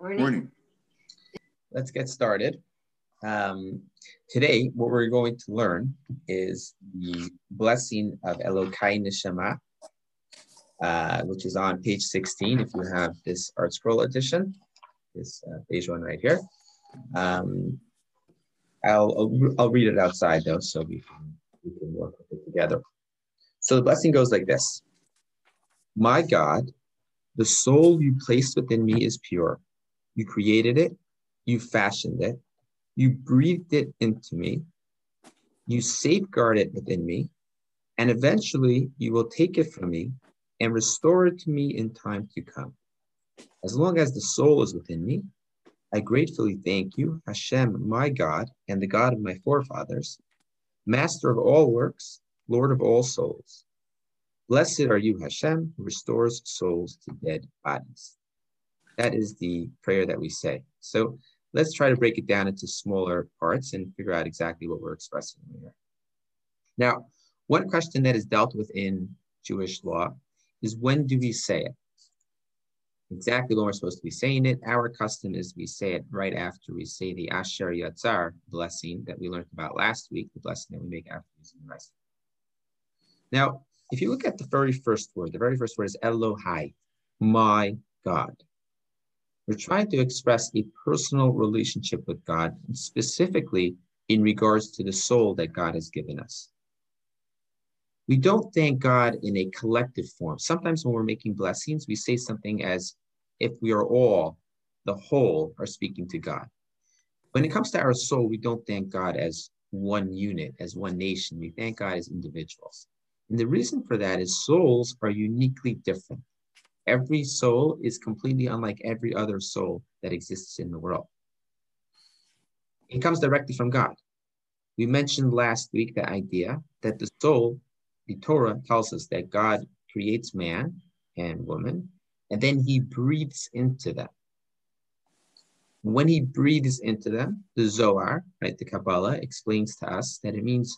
Morning. Morning. Let's get started. Um, today, what we're going to learn is the blessing of Elokai Neshama, uh, which is on page 16 if you have this ArtScroll edition, this uh, page one right here. Um, I'll, I'll, I'll read it outside though, so we can, we can work with it together. So the blessing goes like this My God, the soul you placed within me is pure. You created it, you fashioned it, you breathed it into me, you safeguard it within me, and eventually you will take it from me and restore it to me in time to come. As long as the soul is within me, I gratefully thank you, Hashem, my God, and the God of my forefathers, Master of all works, Lord of all souls. Blessed are you, Hashem, who restores souls to dead bodies. That is the prayer that we say. So let's try to break it down into smaller parts and figure out exactly what we're expressing here. Now, one question that is dealt with in Jewish law is when do we say it? Exactly when we're supposed to be saying it. Our custom is we say it right after we say the Asher Yatzar blessing that we learned about last week, the blessing that we make after using the rice. Now, if you look at the very first word, the very first word is Elohai, my God. We're trying to express a personal relationship with God, specifically in regards to the soul that God has given us. We don't thank God in a collective form. Sometimes when we're making blessings, we say something as if we are all, the whole, are speaking to God. When it comes to our soul, we don't thank God as one unit, as one nation. We thank God as individuals. And the reason for that is souls are uniquely different. Every soul is completely unlike every other soul that exists in the world. It comes directly from God. We mentioned last week the idea that the soul, the Torah tells us that God creates man and woman, and then he breathes into them. When he breathes into them, the Zohar, right, the Kabbalah explains to us that it means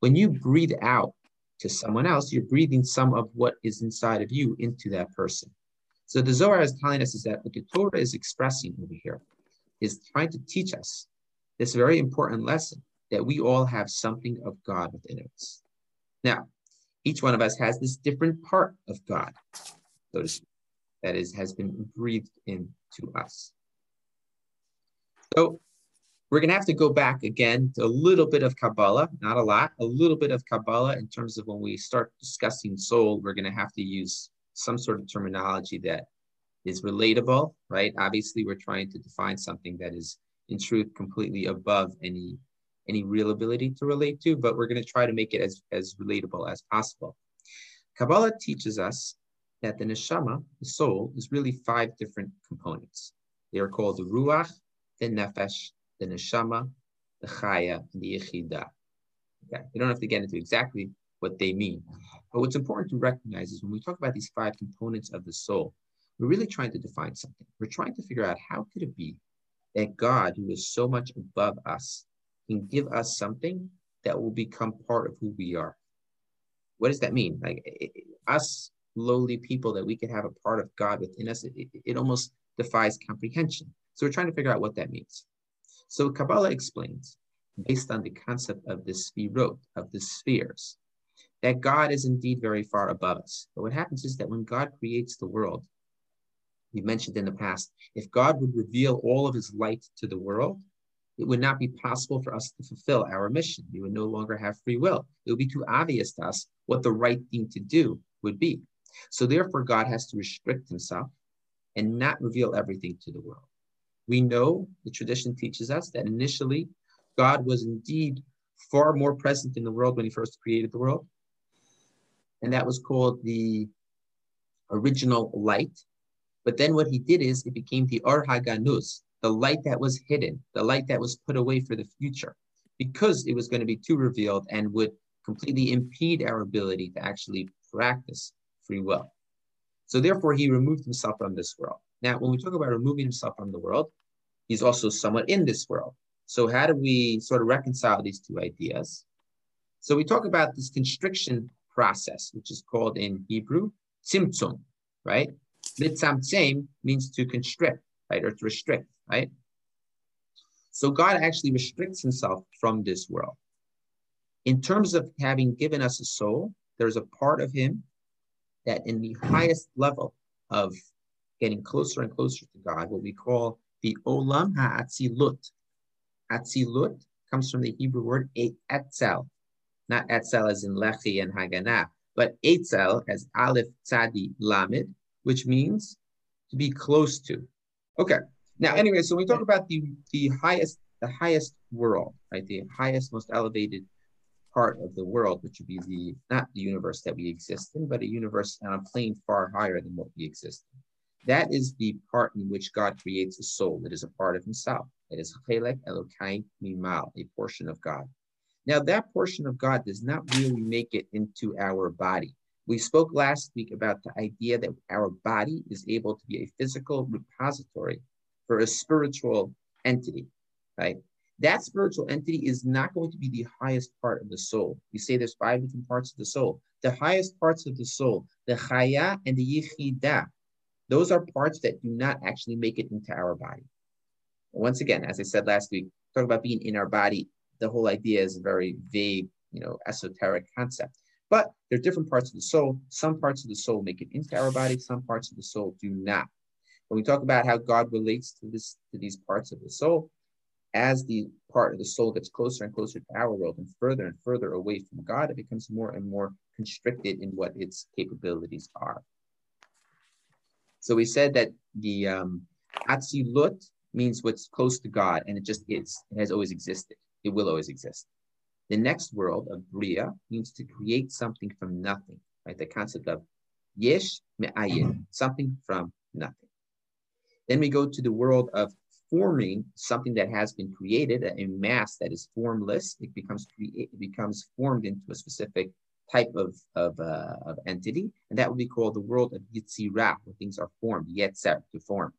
when you breathe out to someone else, you're breathing some of what is inside of you into that person. So the Zohar is telling us is that what the Torah is expressing over here is trying to teach us this very important lesson that we all have something of God within us. Now, each one of us has this different part of God, so to speak, that is has been breathed into us. So we're going to have to go back again to a little bit of Kabbalah, not a lot, a little bit of Kabbalah in terms of when we start discussing soul, we're going to have to use some sort of terminology that is relatable, right? Obviously, we're trying to define something that is in truth completely above any any real ability to relate to, but we're going to try to make it as, as relatable as possible. Kabbalah teaches us that the neshama, the soul, is really five different components. They are called the ruach, the nefesh, the neshama, the chaya, and the yichida. Okay, you don't have to get into exactly what they mean. But what's important to recognize is when we talk about these five components of the soul, we're really trying to define something. We're trying to figure out how could it be that God, who is so much above us, can give us something that will become part of who we are. What does that mean? Like it, us lowly people, that we could have a part of God within us, it, it, it almost defies comprehension. So we're trying to figure out what that means. So Kabbalah explains, based on the concept of the sphirot, of the spheres, that God is indeed very far above us. But what happens is that when God creates the world, we mentioned in the past, if God would reveal all of his light to the world, it would not be possible for us to fulfill our mission. We would no longer have free will. It would be too obvious to us what the right thing to do would be. So therefore, God has to restrict himself and not reveal everything to the world. We know the tradition teaches us that initially God was indeed far more present in the world when he first created the world. And that was called the original light. But then what he did is it became the Or Haganuz, the light that was hidden, the light that was put away for the future, because it was going to be too revealed and would completely impede our ability to actually practice free will. So therefore, he removed himself from this world. Now, when we talk about removing himself from the world, he's also somewhat in this world. So how do we sort of reconcile these two ideas? So we talk about this constriction process, which is called in Hebrew tzimtzum, right? Litzamtzem means to constrict. right? Or to restrict, right? So God actually restricts himself from this world. In terms of having given us a soul, there's a part of him that in the highest level of getting closer and closer to God, what we call the olam ha'atzilut. Atzilut comes from the Hebrew word etzel, not etzel as in lechi and haganah, but etzel as aleph tzadi lamed, which means to be close to. Okay. Now, anyway, so we talk about the the highest the highest world, right? The highest, most elevated part of the world, which would be the not the universe that we exist in, but a universe on a plane far higher than what we exist in. That is the part in which God creates a soul It is a part of Himself. It is chelek elokai mimal, a portion of God. Now, that portion of God does not really make it into our body. We spoke last week about the idea that our body is able to be a physical repository for a spiritual entity, right? That spiritual entity is not going to be the highest part of the soul. We say there's five different parts of the soul. The highest parts of the soul, the chaya and the yichida, those are parts that do not actually make it into our body. Once again, as I said last week, talk about being in our body. The whole idea is a very vague, you know, esoteric concept. But there are different parts of the soul. Some parts of the soul make it into our body. Some parts of the soul do not. When we talk about how God relates to this to these parts of the soul, as the part of the soul gets closer and closer to our world and further and further away from God, it becomes more and more constricted in what its capabilities are. So we said that the um, Atzilut means what's close to God, and it just is. It has always existed. It will always exist. The next world of Bria means to create something from nothing, right? The concept of Yesh Me'ayin, something from nothing. Then we go to the world of forming something that has been created, a mass that is formless. It becomes it becomes formed into a specific type of of, uh, of entity, and that would be called the world of Yitzirah, where things are formed, Yetzer, to form.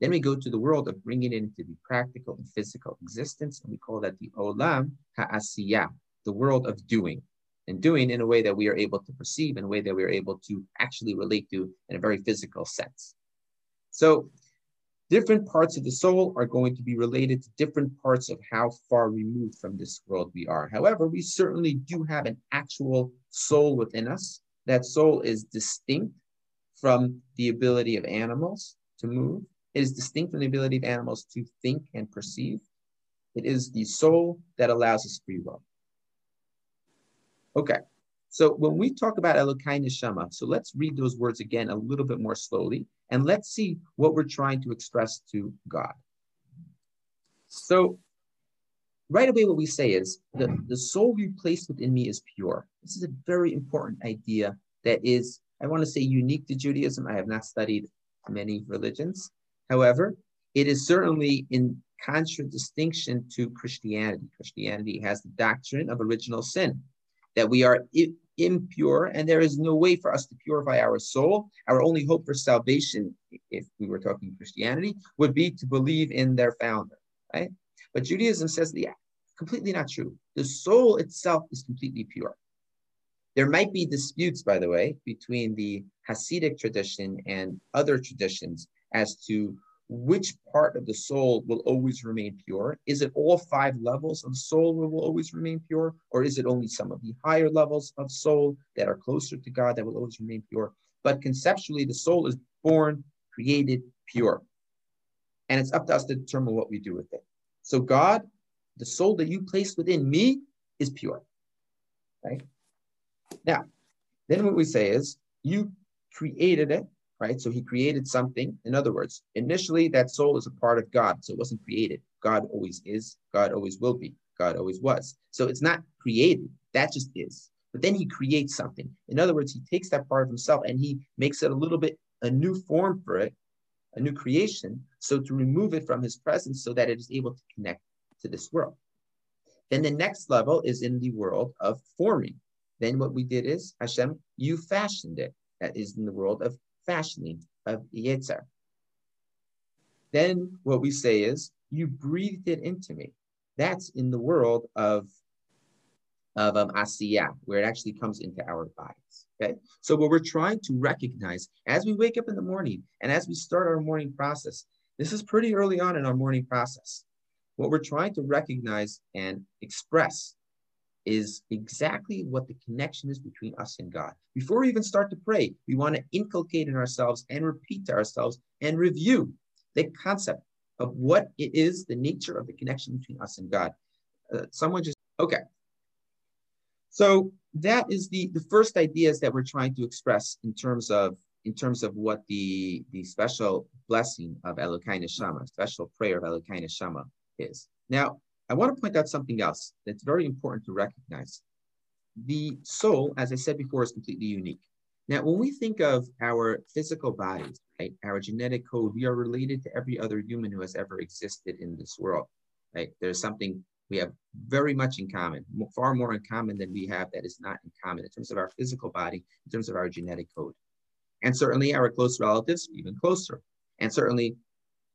Then we go to the world of bringing it into the practical and physical existence, and we call that the Olam Ha'asiyah, the world of doing, and doing in a way that we are able to perceive, in a way that we are able to actually relate to in a very physical sense. So different parts of the soul are going to be related to different parts of how far removed from this world we are. However, we certainly do have an actual soul within us. That soul is distinct from the ability of animals to move. It is distinct from the ability of animals to think and perceive. It is the soul that allows us free will. Okay, so when we talk about Elokai Neshama, so let's read those words again a little bit more slowly, and let's see what we're trying to express to God. So right away, what we say is the, the soul you place within me is pure. This is a very important idea that is, I want to say, unique to Judaism. I have not studied many religions, However, it is certainly in contradistinction to Christianity. Christianity has the doctrine of original sin, that we are impure and there is no way for us to purify our soul. Our only hope for salvation, if we were talking Christianity, would be to believe in their founder, right? But Judaism says, the yeah, completely not true. The soul itself is completely pure. There might be disputes, by the way, between the Hasidic tradition and other traditions as to which part of the soul will always remain pure. Is it all five levels of soul will always remain pure? Or is it only some of the higher levels of soul that are closer to God that will always remain pure? But conceptually, the soul is born, created, pure. And it's up to us to determine what we do with it. So, God, the soul that you place within me is pure. Right? Now, then what we say is, you created it right? So he created something. In other words, initially that soul is a part of God, so it wasn't created. God always is, God always will be, God always was. So it's not created, that just is. But then he creates something. In other words, he takes that part of himself and he makes it a little bit a new form for it, a new creation, so to remove it from his presence so that it is able to connect to this world. Then the next level is in the world of forming. Then what we did is, Hashem, you fashioned it. That is in the world of fashioning of Yetzer. Then what we say is, you breathed it into me. That's in the world of, of um, Asiya, where it actually comes into our bodies. Okay. So what we're trying to recognize as we wake up in the morning and as we start our morning process, This is pretty early on in our morning process. What we're trying to recognize and express is exactly what the connection is between us and God. Before we even start to pray, we want to inculcate in ourselves and repeat to ourselves and review the concept of what it is, the nature of the connection between us and God. Uh, someone just, okay. So that is the, the first ideas that we're trying to express in terms of in terms of what the, the special blessing of Elokai Neshama, special prayer of Elokai Neshama is. Now, I want to point out something else that's very important to recognize. The soul, as I said before, is completely unique. Now, when we think of our physical bodies, right, our genetic code, we are related to every other human who has ever existed in this world, right? There's something we have very much in common, far more in common than we have that is not in common in terms of our physical body, in terms of our genetic code. And certainly our close relatives, even closer. And certainly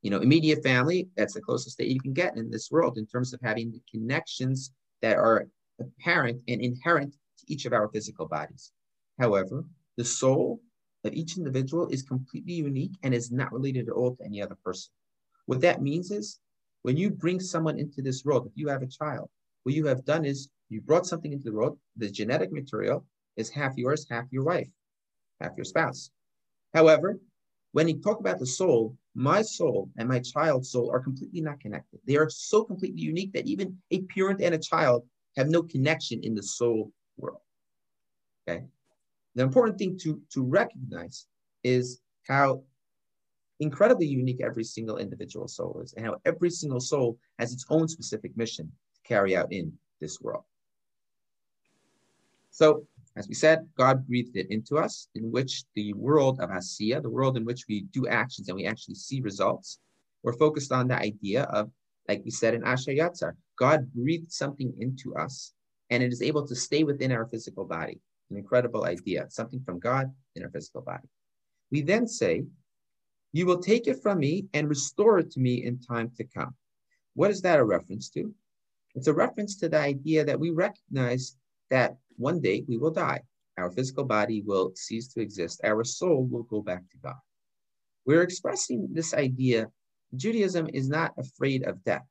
you know, immediate family, that's the closest that you can get in this world in terms of having the connections that are apparent and inherent to each of our physical bodies. However, the soul of each individual is completely unique and is not related at all to any other person. What that means is when you bring someone into this world, if you have a child, what you have done is you brought something into the world, the genetic material is half yours, half your wife, half your spouse. However, when you talk about the soul, my soul and my child's soul are completely not connected. They are so completely unique that even a parent and a child have no connection in the soul world. Okay. The important thing to, to recognize is how incredibly unique every single individual soul is and how every single soul has its own specific mission to carry out in this world. So as we said, God breathed it into us, in which the world of Asiya, the world in which we do actions and we actually see results, we're focused on the idea of, like we said in Asher Yatzar, God breathed something into us and it is able to stay within our physical body. An incredible idea, something from God in our physical body. We then say, You will take it from me and restore it to me in time to come. What is that a reference to? It's a reference to the idea that we recognize that one day we will die. Our physical body will cease to exist. Our soul will go back to God. We're expressing this idea. Judaism is not afraid of death,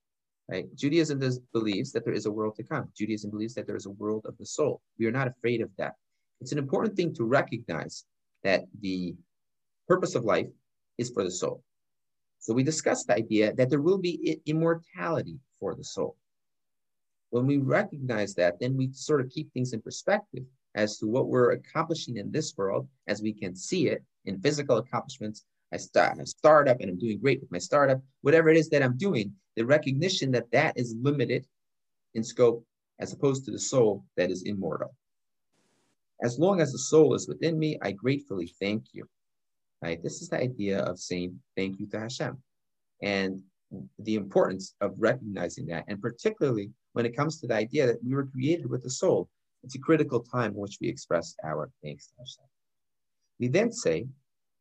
right? Judaism does, believes that there is a world to come. Judaism believes that there is a world of the soul. We are not afraid of death. It's an important thing to recognize that the purpose of life is for the soul. So we discussed the idea that there will be immortality for the soul. When we recognize that, then we sort of keep things in perspective as to what we're accomplishing in this world as we can see it in physical accomplishments. I start a startup and I'm doing great with my startup, whatever it is that I'm doing, the recognition that that is limited in scope as opposed to the soul that is immortal. As long as the soul is within me, I gratefully thank you. Right? This is the idea of saying thank you to Hashem and the importance of recognizing that, and particularly when it comes to the idea that we were created with a soul. It's a critical time in which we express our thanks to Hashem. We then say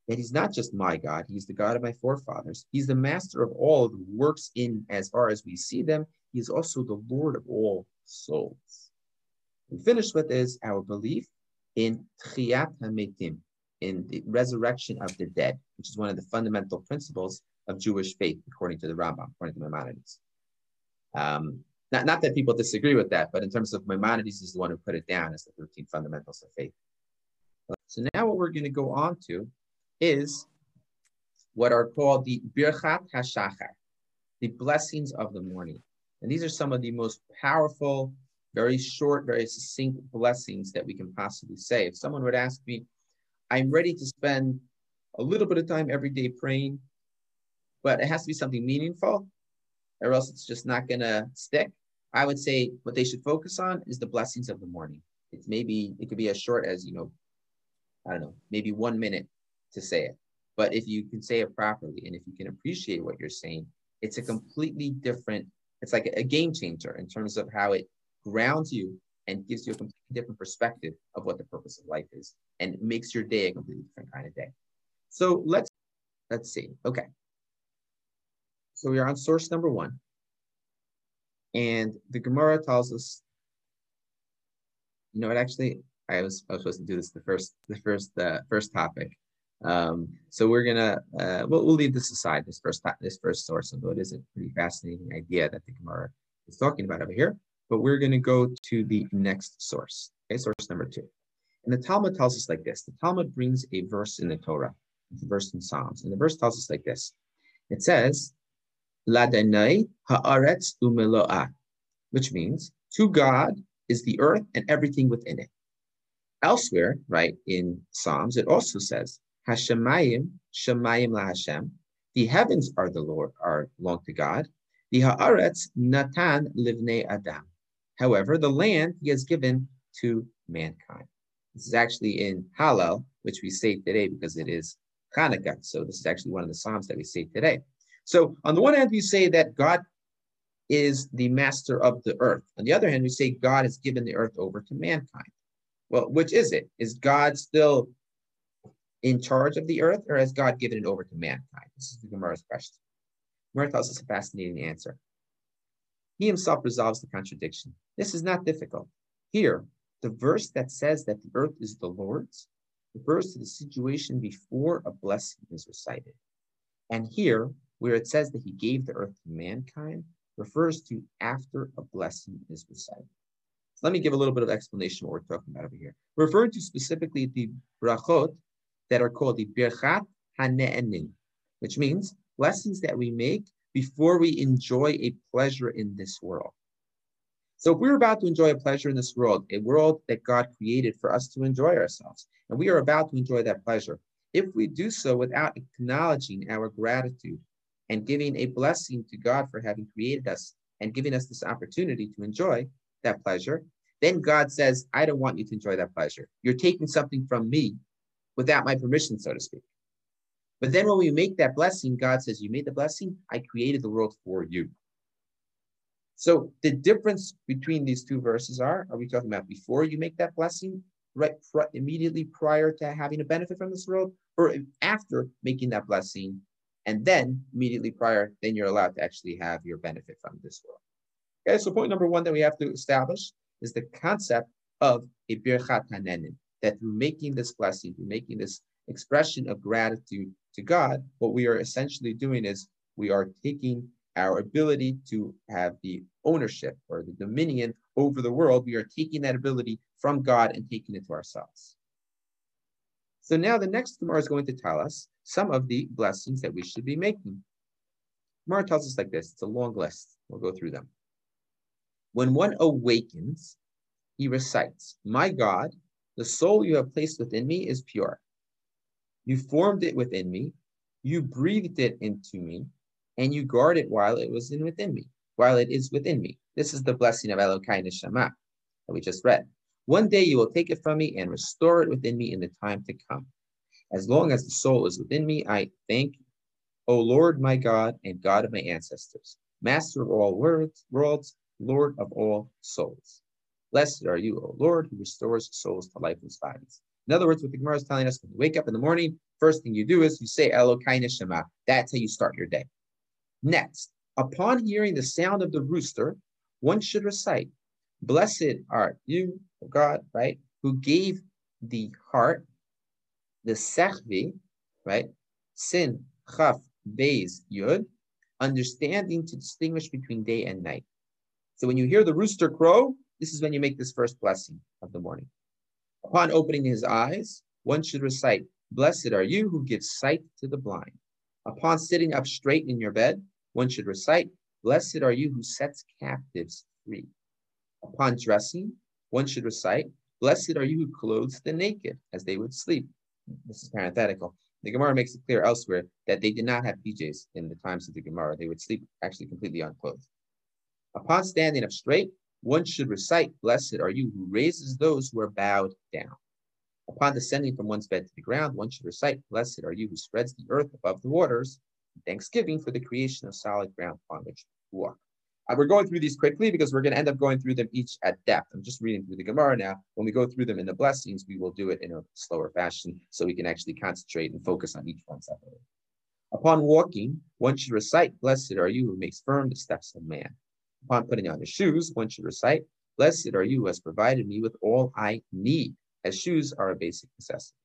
that He's not just my God, He's the God of my forefathers. He's the master of all the works in as far as we see them. He is also the Lord of all souls. We finish with is our belief in Tchiyat HaMetim, in the resurrection of the dead, which is one of the fundamental principles of Jewish faith, according to the Rambam, according to Maimonides. Um, not, not that people disagree with that, but in terms of Maimonides is the one who put it down as the 13 fundamentals of faith. So now what we're going to go on to is what are called the Birchat HaShachar, the blessings of the morning. And these are some of the most powerful, very short, very succinct blessings that we can possibly say. If someone would ask me, I'm ready to spend a little bit of time every day praying, but it has to be something meaningful or else it's just not going to stick. I would say what they should focus on is the blessings of the morning. It's maybe, it could be as short as, you know, I don't know, maybe one minute to say it. But if you can say it properly and if you can appreciate what you're saying, it's a completely different, it's like a game changer in terms of how it grounds you and gives you a completely different perspective of what the purpose of life is and makes your day a completely different kind of day. So let's let's see. Okay. So we are on source number one. And the Gemara tells us, you know, it actually, I was, I was supposed to do this the first, the first, uh, first topic. Um, so we're gonna uh, we'll, we'll leave this aside. This first this first source, although it is a pretty fascinating idea that the Gemara is talking about over here. But we're gonna go to the next source. Okay, source number two. And the Talmud tells us like this. The Talmud brings a verse in the Torah, it's a verse in Psalms, and the verse tells us like this. It says, "Ladanai haaretz umeloah," which means to God is the earth and everything within it. Elsewhere, right in Psalms, it also says, Hashemayim, Shemayim la Hashem. The heavens are the Lord, are belong to God. The haaretz natan livnei adam. However, the land he has given to mankind. This is actually in Hallel, which we say today because it is Hanukkah. So this is actually one of the Psalms that we say today. So on the one hand, we say that God is the master of the earth. On the other hand, we say God has given the earth over to mankind. Well, which is it? Is God still in charge of the earth, or has God given it over to mankind? This is the Gemara's question. Gemara tells us a fascinating answer. He himself resolves the contradiction. This is not difficult. Here, the verse that says that the earth is the Lord's refers to the situation before a blessing is recited. And here, where it says that he gave the earth to mankind, refers to after a blessing is recited. So let me give a little bit of explanation of what we're talking about over here. We're referring to specifically the brachot that are called the birchat hane'enin, which means blessings that we make before we enjoy a pleasure in this world. So if we're about to enjoy a pleasure in this world, a world that God created for us to enjoy ourselves, and we are about to enjoy that pleasure, if we do so without acknowledging our gratitude and giving a blessing to God for having created us and giving us this opportunity to enjoy that pleasure, then God says, I don't want you to enjoy that pleasure. You're taking something from me without my permission, so to speak. But then when we make that blessing, God says, You made the blessing, I created the world for you. So the difference between these two verses are are we talking about before you make that blessing, right pr- immediately prior to having a benefit from this world, or after making that blessing and then immediately prior, then you're allowed to actually have your benefit from this world. Okay, so point number one that we have to establish is the concept of a birchat hanenin, that through making this blessing, through making this expression of gratitude to God, what we are essentially doing is we are taking our ability to have the ownership or the dominion over the world, we are taking that ability from God and taking it to ourselves. So now the next Gemara is going to tell us some of the blessings that we should be making. Gemara tells us like this. It's a long list. We'll go through them. When one awakens, he recites, My God, the soul you have placed within me is pure. You formed it within me, you breathed it into me, and you guard it while it was in within me, while it is within me. This is the blessing of Elokai Neshama that we just read. One day you will take it from me and restore it within me in the time to come. As long as the soul is within me, I thank you, O Lord my God and God of my ancestors, Master of all worlds, worlds, Lord of all souls. Blessed are you, O Lord, who restores souls to lifeless bodies. In other words, what the Gemara is telling us, when you wake up in the morning, first thing you do is you say Elokai Neshama. That's how you start your day. Next, upon hearing the sound of the rooster, one should recite, Blessed are you, God, right, who gave the heart, the sechvi, right, sin, chaf, beis, yud, understanding to distinguish between day and night. So when you hear the rooster crow, this is when you make this first blessing of the morning. Upon opening his eyes, one should recite, Blessed are you who give sight to the blind. Upon sitting up straight in your bed, one should recite, Blessed are you who sets captives free. Upon dressing, one should recite, Blessed are you who clothes the naked as they would sleep. This is parenthetical. The Gemara makes it clear elsewhere that they did not have PJs in the times of the Gemara. They would sleep actually completely unclothed. Upon standing up straight, one should recite, Blessed are you who raises those who are bowed down. Upon descending from one's bed to the ground, one should recite, Blessed are you who spreads the earth above the waters, thanksgiving for the creation of solid ground upon which to walk. Uh, we're going through these quickly because we're going to end up going through them each at depth. I'm just reading through the Gemara now. When we go through them in the blessings, we will do it in a slower fashion so we can actually concentrate and focus on each one separately. Upon walking, one should recite, Blessed are you who makes firm the steps of man. Upon putting on his shoes, one should recite, Blessed are you who has provided me with all I need, as shoes are a basic necessity.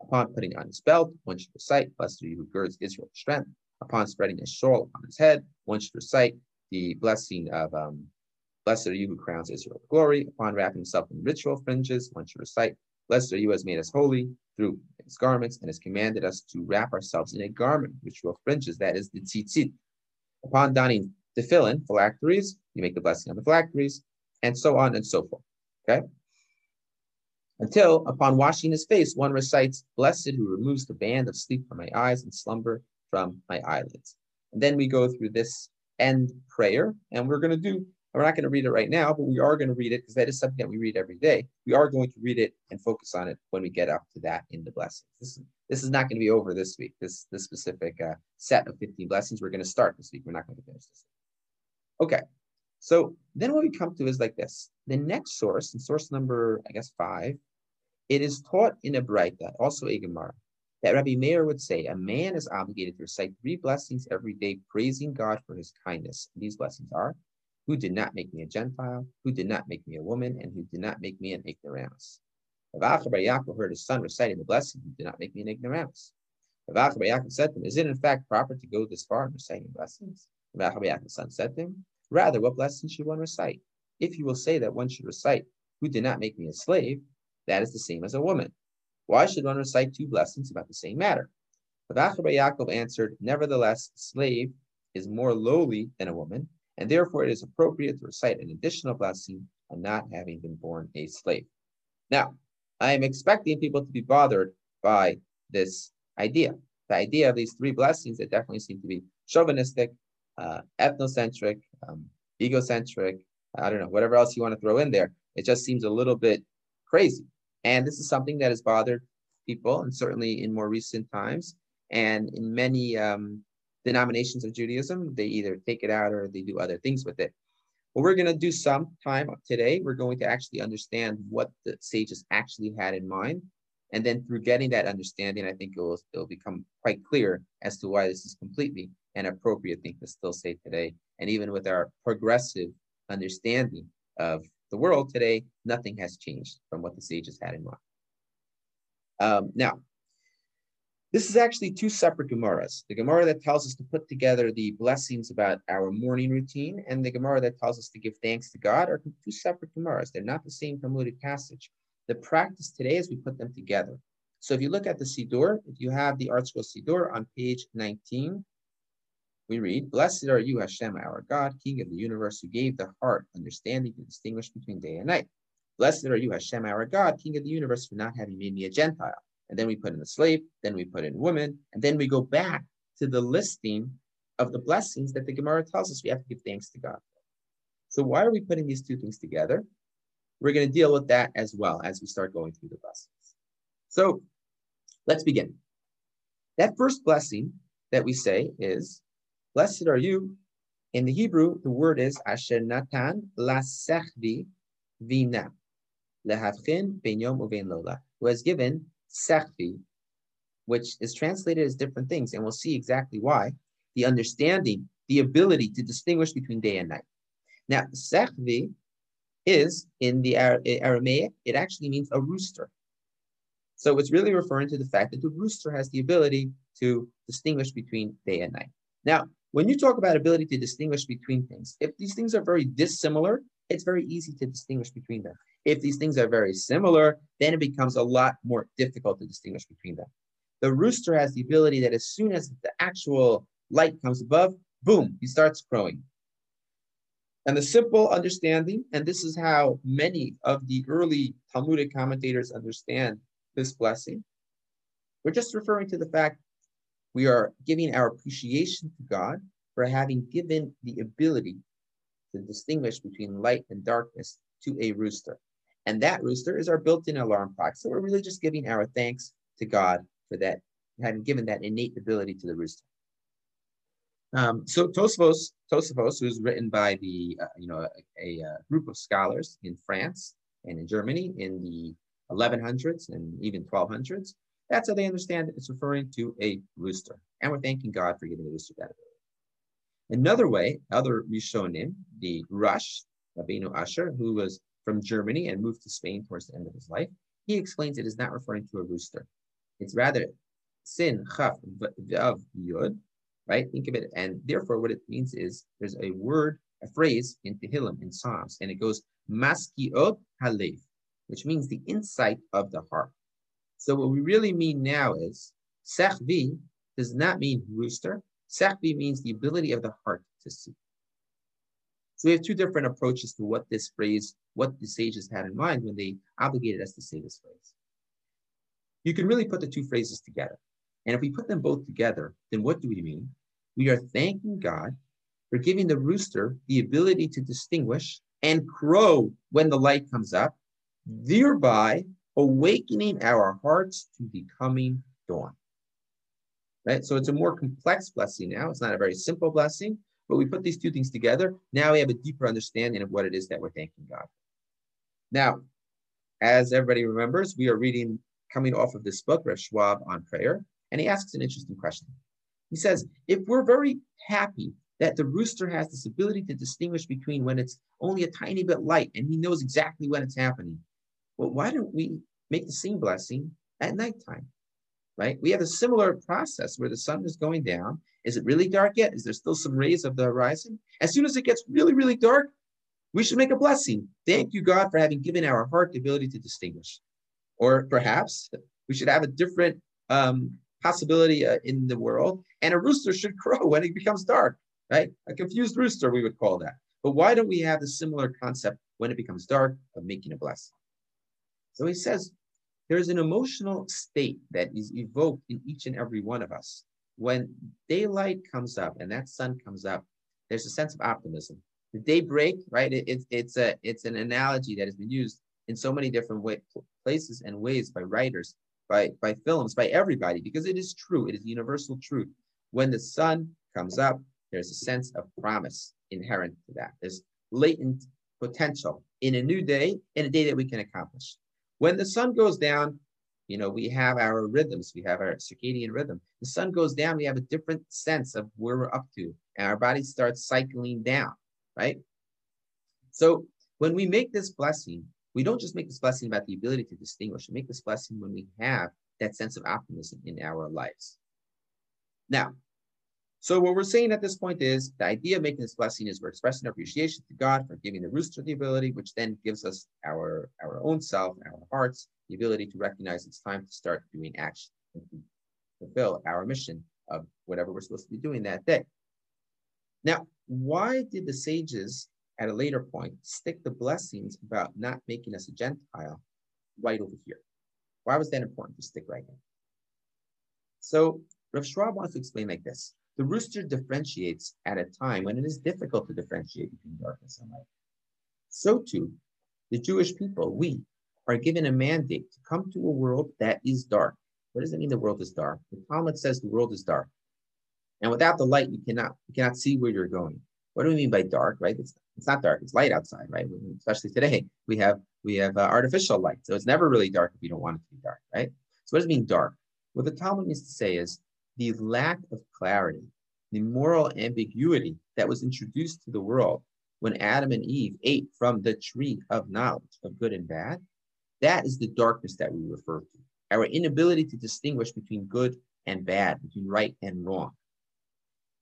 Upon putting on his belt, one should recite, Blessed are you who girds Israel with strength. Upon spreading his shawl upon his head, one should recite the blessing of um, Blessed are you who crowns Israel with glory. Upon wrapping himself in ritual fringes, one should recite, Blessed are you as made us holy through his garments and has commanded us to wrap ourselves in a garment, ritual fringes, that is the tzitzit. Upon donning the tefillin, phylacteries, you make the blessing on the phylacteries, and so on and so forth. Okay? Until upon washing his face, one recites, Blessed who removes the band of sleep from my eyes and slumber from my eyelids. And then we go through this end prayer, and we're going to do, we're not going to read it right now, but we are going to read it because that is something that we read every day. We are going to read it and focus on it when we get up to that in the blessings. This is, this is not going to be over this week, this, this specific uh, set of 15 blessings. We're going to start this week. We're not going to finish this. Okay, so then what we come to is like this. The next source, and source number, I guess, five, it is taught in a Braita, also a Gemara, that Rabbi Meir would say a man is obligated to recite three blessings every day, praising God for his kindness. These blessings are, who did not make me a Gentile, who did not make me a woman, and who did not make me an ignoramus. Rav Bar Yaakov heard his son reciting the blessing, who did not make me an ignoramus. Rav Bar Yaakov said to him, is it in fact proper to go this far in reciting blessings? Rav Bar Yaakov's son said to him, rather, what blessings should one recite? If you will say that one should recite, who did not make me a slave, that is the same as a woman. Why should one recite two blessings about the same matter? Rav Yaakov answered, Nevertheless, slave is more lowly than a woman, and therefore it is appropriate to recite an additional blessing on not having been born a slave. Now, I am expecting people to be bothered by this idea. The idea of these three blessings that definitely seem to be chauvinistic, uh, ethnocentric, um, egocentric, I don't know, whatever else you want to throw in there. It just seems a little bit crazy. And this is something that has bothered people, and certainly in more recent times. And in many um, denominations of Judaism, they either take it out or they do other things with it. Well, we're going to do some time today. We're going to actually understand what the sages actually had in mind. And then through getting that understanding, I think it will, it will become quite clear as to why this is completely an appropriate thing to still say today. And even with our progressive understanding of the world today, nothing has changed from what the sages had in mind. Um, now, this is actually two separate Gemaras. The Gemara that tells us to put together the blessings about our morning routine and the Gemara that tells us to give thanks to God are two separate Gemaras. They're not the same Talmudic passage. The practice today is we put them together. So if you look at the Siddur, if you have the ArtScroll Siddur on page 19, we read, Blessed are you, Hashem, our God, King of the universe, who gave the heart understanding to distinguish between day and night. Blessed are you, Hashem, our God, King of the universe, for not having made me a Gentile. And then we put in the slave, then we put in woman, and then we go back to the listing of the blessings that the Gemara tells us we have to give thanks to God. So why are we putting these two things together? We're going to deal with that as well as we start going through the blessings. So let's begin. That first blessing that we say is Blessed are you. In the Hebrew, the word is Asher Natan Lasechvi Vina. Lehavchin Ben Yom Uvein Lola, who has given Sechvi, which is translated as different things, and we'll see exactly why. The understanding, the ability to distinguish between day and night. Now, Sechvi is in the Aramaic, it actually means a rooster. So it's really referring to the fact that the rooster has the ability to distinguish between day and night. Now, when you talk about ability to distinguish between things, if these things are very dissimilar, it's very easy to distinguish between them. If these things are very similar, then it becomes a lot more difficult to distinguish between them. The rooster has the ability that as soon as the actual light comes above, boom, he starts crowing. And the simple understanding, and this is how many of the early Talmudic commentators understand this blessing, we're just referring to the fact we are giving our appreciation to God for having given the ability to distinguish between light and darkness to a rooster. And that rooster is our built-in alarm clock. So we're really just giving our thanks to God for that, having given that innate ability to the rooster. Um, so Tosfos, Tosfos, who's written by the uh, you know a, a, a, group of scholars in France and in Germany in the 1100s and even 1200s, that's how they understand it. It's referring to a rooster. And we're thanking God for giving the rooster that ability. Another way, other Rishonim, the Rosh, Rabbeinu Asher, who was from Germany and moved to Spain towards the end of his life, he explains it is not referring to a rooster. It's rather sin chaf of yud, right? Think of it, and therefore what it means is there's a word, a phrase in Tehillim in Psalms, and it goes maskiot halev, which means the insight of the heart. So what we really mean now is sechvi does not mean rooster. Sechvi means the ability of the heart to see. So we have two different approaches to what this phrase, what the sages had in mind when they obligated us to say this phrase. You can really put the two phrases together. And if we put them both together, then what do we mean? We are thanking God for giving the rooster the ability to distinguish and crow when the light comes up, thereby awakening our hearts to the coming dawn. Right? So it's a more complex blessing now. It's not a very simple blessing, but we put these two things together. Now we have a deeper understanding of what it is that we're thanking God. Now, as everybody remembers, we are reading coming off of this book, Rav Schwab on prayer, and he asks an interesting question. He says, if we're very happy that the rooster has this ability to distinguish between when it's only a tiny bit light and he knows exactly when it's happening, well, why don't we make the same blessing at nighttime? Right? We have a similar process where the sun is going down. Is it really dark yet? Is there still some rays of the horizon? As soon as it gets really, really dark, we should make a blessing. Thank you, God, for having given our heart the ability to distinguish. Or perhaps we should have a different um, possibility uh, in the world, and a rooster should crow when it becomes dark, right? A confused rooster, we would call that. But why don't we have a similar concept when it becomes dark of making a blessing? So he says, there's an emotional state that is evoked in each and every one of us. When daylight comes up and that sun comes up, there's a sense of optimism. The daybreak, right? It, it, it's a it's an analogy that has been used in so many different way, places and ways by writers, by, by films, by everybody, because it is true. It is universal truth. When the sun comes up, there's a sense of promise inherent to that. There's latent potential in a new day, in a day that we can accomplish. When the sun goes down, you know, we have our rhythms, we have our circadian rhythm. The sun goes down, we have a different sense of where we're up to, and our body starts cycling down, right? So when we make this blessing, we don't just make this blessing about the ability to distinguish, we make this blessing when we have that sense of optimism in our lives. Now, so what we're saying at this point is the idea of making this blessing is we're expressing appreciation to God for giving the rooster the ability, which then gives us our, our own self, our hearts, the ability to recognize it's time to start doing action and fulfill our mission of whatever we're supposed to be doing that day. Now, why did the sages at a later point stick the blessings about not making us a Gentile right over here? Why was that important to stick right here? So Rav Schwab wants to explain like this. The rooster differentiates at a time when it is difficult to differentiate between darkness and light. So too, the Jewish people, we, are given a mandate to come to a world that is dark. What does it mean the world is dark? The Talmud says the world is dark. And without the light, you cannot you cannot see where you're going. What do we mean by dark, right? It's, it's not dark, it's light outside, right? Especially today, we have we have uh, artificial light. So it's never really dark if you don't want it to be dark, right? So what does it mean dark? What the Talmud means to say is the lack of clarity, the moral ambiguity that was introduced to the world when Adam and Eve ate from the tree of knowledge of good and bad, that is the darkness that we refer to. Our inability to distinguish between good and bad, between right and wrong.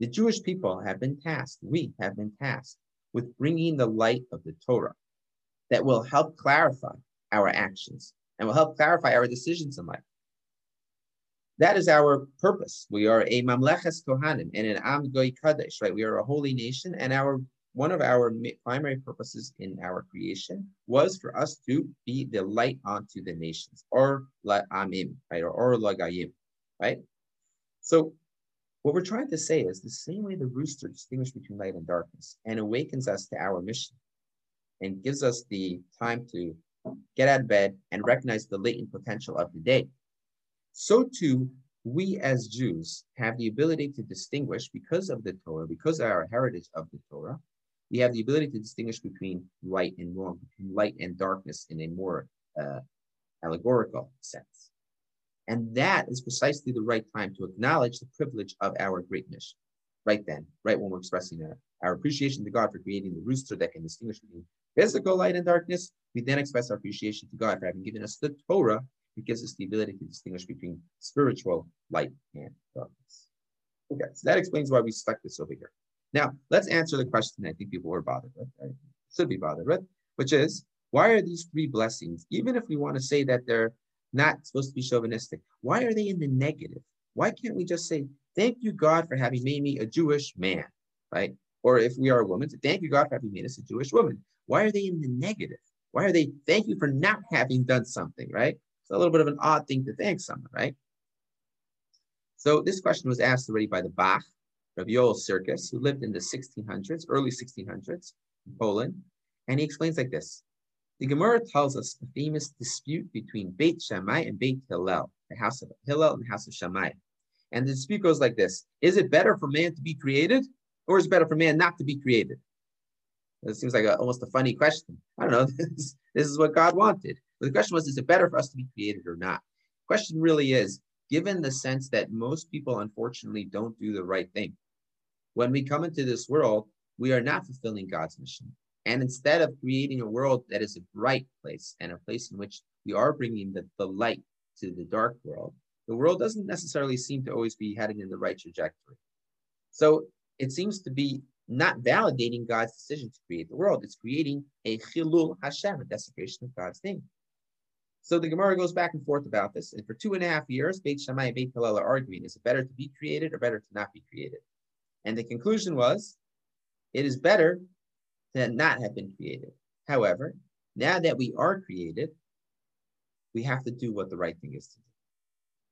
The Jewish people have been tasked, we have been tasked with bringing the light of the Torah that will help clarify our actions and will help clarify our decisions in life. That is our purpose. We are a mamleches kohanim and an am goy kadesh, right? We are a holy nation, and our one of our primary purposes in our creation was for us to be the light onto the nations, or la amim, right, or, or lagayim, right? So what we're trying to say is the same way the rooster distinguishes between light and darkness and awakens us to our mission and gives us the time to get out of bed and recognize the latent potential of the day so too we as Jews have the ability to distinguish because of the Torah, because of our heritage of the Torah, we have the ability to distinguish between right and wrong, between light and darkness in a more uh, allegorical sense. And that is precisely the right time to acknowledge the privilege of our great mission. Right then, right when we're expressing our, our appreciation to God for creating the rooster that can distinguish between physical light and darkness, we then express our appreciation to God for having given us the Torah It gives us the ability to distinguish between spiritual light and darkness. Okay, so that explains why we stuck this over here. Now, let's answer the question I think people were bothered with, right? should be bothered with, which is why are these three blessings, even if we want to say that they're not supposed to be chauvinistic, why are they in the negative? Why can't we just say, thank you, God, for having made me a Jewish man, right? Or if we are a woman, thank you, God, for having made us a Jewish woman. Why are they in the negative? Why are they, thank you for not having done something, right? It's a little bit of an odd thing to thank someone, right? So this question was asked already by the Bach, Rabbi Yoel Sirkis, who lived in the 1600s, early 1600s in Poland. And he explains like this. The Gemara tells us the famous dispute between Beit Shammai and Beit Hillel, the house of Hillel and the house of Shammai. And the dispute goes like this. Is it better for man to be created or is it better for man not to be created? It seems like a, almost a funny question. I don't know. This, this is what God wanted. But the question was, is it better for us to be created or not? The question really is, given the sense that most people unfortunately don't do the right thing, when we come into this world, we are not fulfilling God's mission. And instead of creating a world that is a bright place and a place in which we are bringing the, the light to the dark world, the world doesn't necessarily seem to always be heading in the right trajectory. So it seems to be not validating God's decision to create the world. It's creating a chilul Hashem, a desecration of God's name. So the Gemara goes back and forth about this. And for two and a half years, Beit Shammai and Beit Hillel are arguing, is it better to be created or better to not be created? And the conclusion was, it is better to not have been created. However, now that we are created, we have to do what the right thing is to do.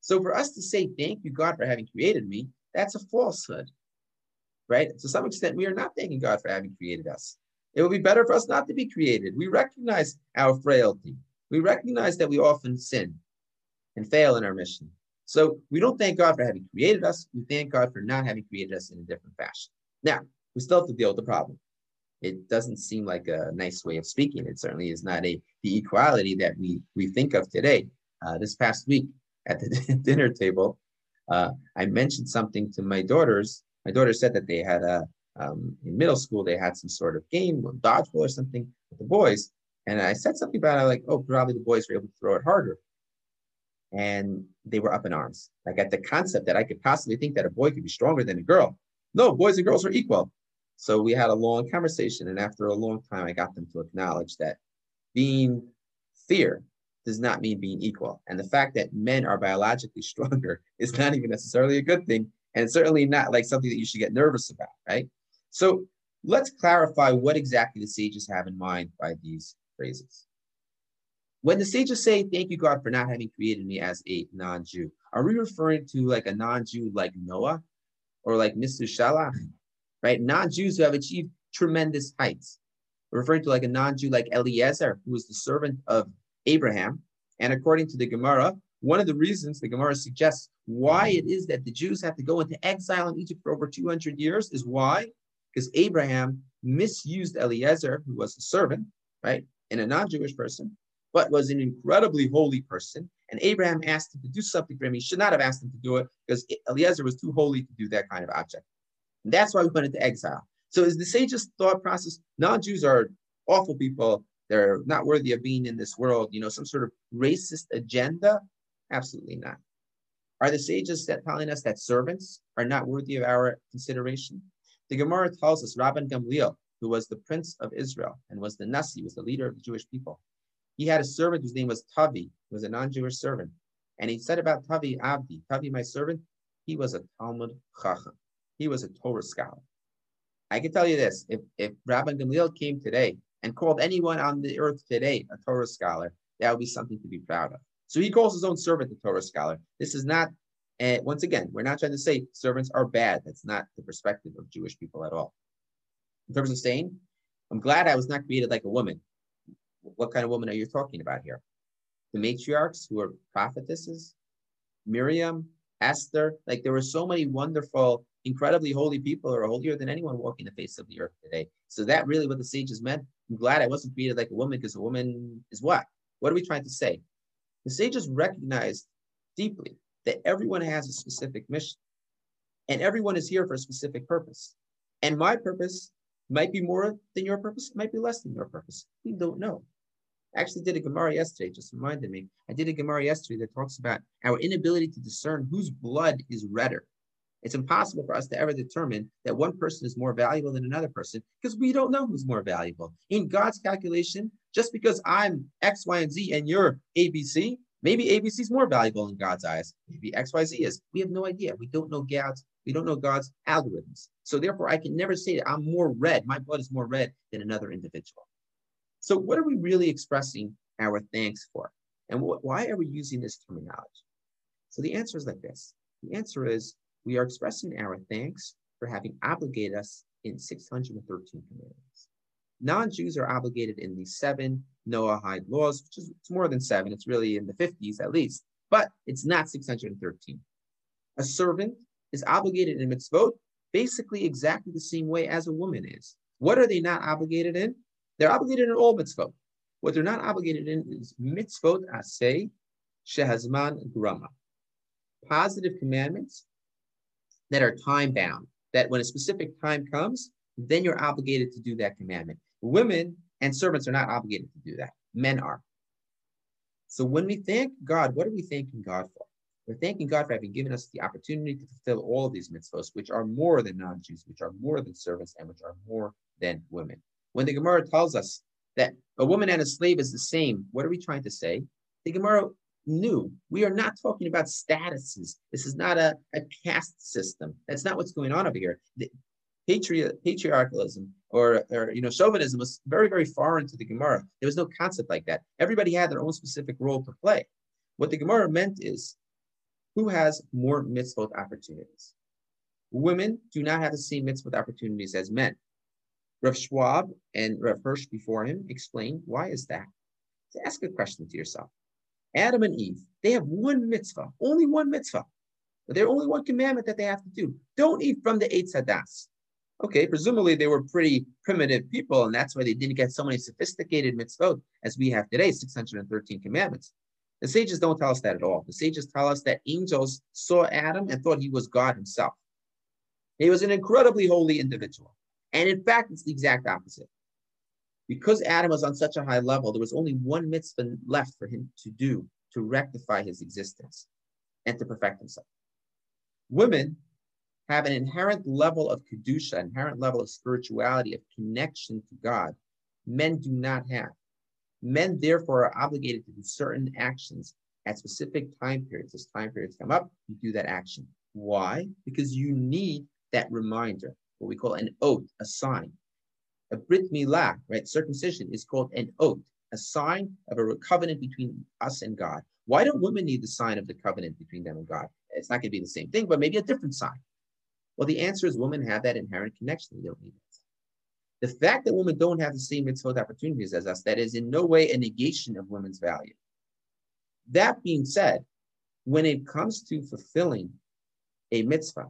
So for us to say, thank you, God, for having created me, that's a falsehood, right? To some extent, we are not thanking God for having created us. It would be better for us not to be created. We recognize our frailty. We recognize that we often sin and fail in our mission. So we don't thank God for having created us. We thank God for not having created us in a different fashion. Now, we still have to deal with the problem. It doesn't seem like a nice way of speaking. It certainly is not a the equality that we we think of today. Uh, this past week at the dinner table, uh, I mentioned something to my daughters. My daughter said that they had a um, in middle school they had some sort of game, dodgeball or something with the boys, and I said something about it like, oh, probably the boys were able to throw it harder, and they were up in arms, like at the concept that I could possibly think that a boy could be stronger than a girl. No, boys and girls are equal. So we had a long conversation, and after a long time, I got them to acknowledge that being fear does not mean being equal. And the fact that men are biologically stronger is not even necessarily a good thing, and certainly not like something that you should get nervous about, right? So let's clarify what exactly the sages have in mind by these phrases. When the sages say, Thank you, God, for not having created me as a non Jew, are we referring to like a non Jew like Noah or like Methuselah? right? Non-Jews who have achieved tremendous heights. We're referring to like a non-Jew like Eliezer, who was the servant of Abraham. And according to the Gemara, one of the reasons the Gemara suggests why it is that the Jews have to go into exile in Egypt for over 200 years is why? Because Abraham misused Eliezer, who was a servant, right, and a non-Jewish person, but was an incredibly holy person. And Abraham asked him to do something for him. He should not have asked him to do it because Eliezer was too holy to do that kind of object. And that's why we went into exile. So is the sage's thought process, non-Jews are awful people. They're not worthy of being in this world. You know, some sort of racist agenda? Absolutely not. Are the sages telling us that servants are not worthy of our consideration? The Gemara tells us Rabban Gamliel, who was the prince of Israel and was the Nasi, was the leader of the Jewish people. He had a servant whose name was Tavi, who was a non-Jewish servant. And he said about Tavi Abdi, Tavi, my servant, he was a Talmud Chacham. He was a Torah scholar. I can tell you this: if if Rabbi Gamliel came today and called anyone on the earth today a Torah scholar, that would be something to be proud of. So he calls his own servant a Torah scholar. This is not, uh, once again, we're not trying to say servants are bad. That's not the perspective of Jewish people at all. In terms of saying, I'm glad I was not created like a woman. What kind of woman are you talking about here? The matriarchs who are prophetesses, Miriam, Esther, like there were so many wonderful incredibly holy people are holier than anyone walking the face of the earth today. So that really what the sages meant. I'm glad I wasn't created like a woman because a woman is what? What are we trying to say? The sages recognized deeply that everyone has a specific mission and everyone is here for a specific purpose. And my purpose might be more than your purpose, might be less than your purpose. We don't know. I actually did a Gemara yesterday, just reminded me. I did a Gemara yesterday that talks about our inability to discern whose blood is redder. It's impossible for us to ever determine that one person is more valuable than another person because we don't know who's more valuable. In God's calculation, just because I'm X, Y, and Z and you're ABC, maybe ABC is more valuable in God's eyes. Maybe X, Y, Z is. We have no idea. We don't know God's. We don't know God's algorithms. So therefore, I can never say that I'm more red. My blood is more red than another individual. So what are we really expressing our thanks for? And wh- why are we using this terminology? So the answer is like this. The answer is we are expressing our thanks for having obligated us in 613 commandments. Non-Jews are obligated in the seven Noahide laws, which is it's more than seven. It's really in the 50s at least, but it's not 613. A servant is obligated in mitzvot basically exactly the same way as a woman is. What are they not obligated in? They're obligated in all mitzvot. What they're not obligated in is mitzvot asay shehazman grama. Positive commandments that are time bound, that when a specific time comes, then you're obligated to do that commandment. Women and servants are not obligated to do that. Men are. So when we thank God, what are we thanking God for? We're thanking God for having given us the opportunity to fulfill all of these mitzvahs, which are more than non-Jews, which are more than servants, and which are more than women. When the Gemara tells us that a woman and a slave is the same, what are we trying to say? The Gemara knew we are not talking about statuses. This is not a, a caste system. That's not what's going on over here. The, patri- patriarchalism or, or you know chauvinism was very very foreign to the Gemara. There was no concept like that. Everybody had their own specific role to play. What the Gemara meant is, who has more mitzvot opportunities? Women do not have the same mitzvot opportunities as men. Rav Schwab and Rav Hirsch before him explained why is that. To ask a question to yourself. Adam and Eve, they have one mitzvah, only one mitzvah. But there's only one commandment that they have to do. Don't eat from the Eitz Hadas. Okay, presumably they were pretty primitive people, and that's why they didn't get so many sophisticated mitzvot as we have today, 613 commandments. The sages don't tell us that at all. The sages tell us that angels saw Adam and thought he was God himself. He was an incredibly holy individual. And in fact, it's the exact opposite. Because Adam was on such a high level, there was only one mitzvah left for him to do to rectify his existence and to perfect himself. Women have an inherent level of kedusha, inherent level of spirituality, of connection to God. Men do not have. Men, therefore, are obligated to do certain actions at specific time periods. As time periods come up, you do that action. Why? Because you need that reminder, what we call an ot, a sign. A brit milah, right? Circumcision is called an ot, a sign of a covenant between us and God. Why don't women need the sign of the covenant between them and God? It's not going to be the same thing, but maybe a different sign. Well, the answer is women have that inherent connection. They don't need it. The fact that women don't have the same mitzvot opportunities as us, that is in no way a negation of women's value. That being said, when it comes to fulfilling a mitzvah,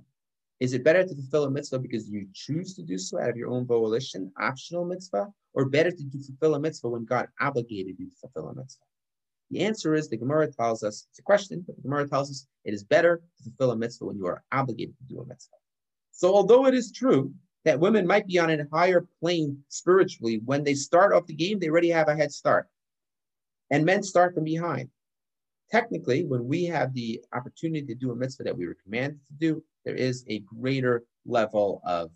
is it better to fulfill a mitzvah because you choose to do so out of your own volition, optional mitzvah, or better to fulfill a mitzvah when God obligated you to fulfill a mitzvah? The answer is the Gemara tells us, it's a question, but the Gemara tells us it is better to fulfill a mitzvah when you are obligated to do a mitzvah. So although it is true that women might be on a higher plane spiritually, when they start off the game, they already have a head start. And men start from behind. Technically, when we have the opportunity to do a mitzvah that we were commanded to do, there is a greater level of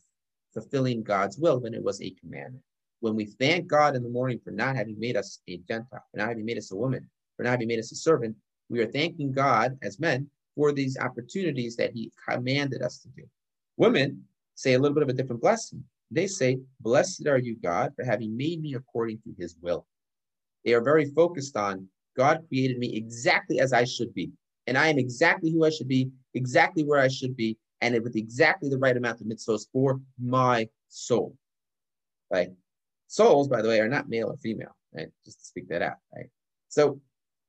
fulfilling God's will than it was a commandment. When we thank God in the morning for not having made us a Gentile, for not having made us a woman, for not having made us a servant, we are thanking God as men for these opportunities that He commanded us to do. Women say a little bit of a different blessing. They say, Blessed are you, God, for having made me according to his will. They are very focused on God created me exactly as I should be. And I am exactly who I should be, exactly where I should be, and with exactly the right amount of mitzvahs for my soul. Right? Souls, by the way, are not male or female, right? Just to speak that out, right? So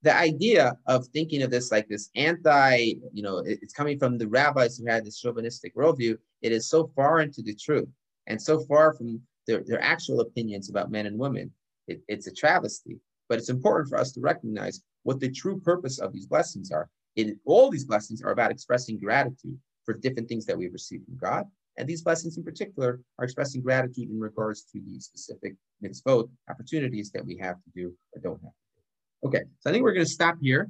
the idea of thinking of this like this anti, you know, it's coming from the rabbis who had this chauvinistic worldview. It is so far into the truth and so far from their, their actual opinions about men and women. It, it's a travesty, but it's important for us to recognize what the true purpose of these blessings are. It, all these blessings are about expressing gratitude for different things that we've received from God And these blessings in particular are expressing gratitude in regards to the specific mitzvot, opportunities that we have to do or don't have to. Okay, so I think we're going to stop here.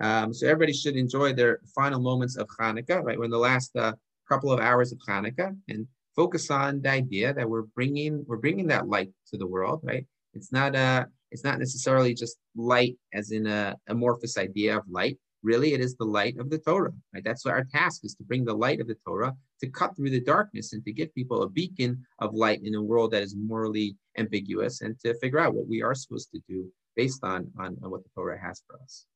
Um, so everybody should enjoy their final moments of Hanukkah, right? We're in the last uh, couple of hours of Hanukkah and focus on the idea that we're bringing we're bringing that light to the world, right? It's not a it's not necessarily just light as in a amorphous idea of light, Really, it is the light of the Torah. Right? That's what our task is to bring the light of the Torah to cut through the darkness and to give people a beacon of light in a world that is morally ambiguous and to figure out what we are supposed to do based on, on, on what the Torah has for us.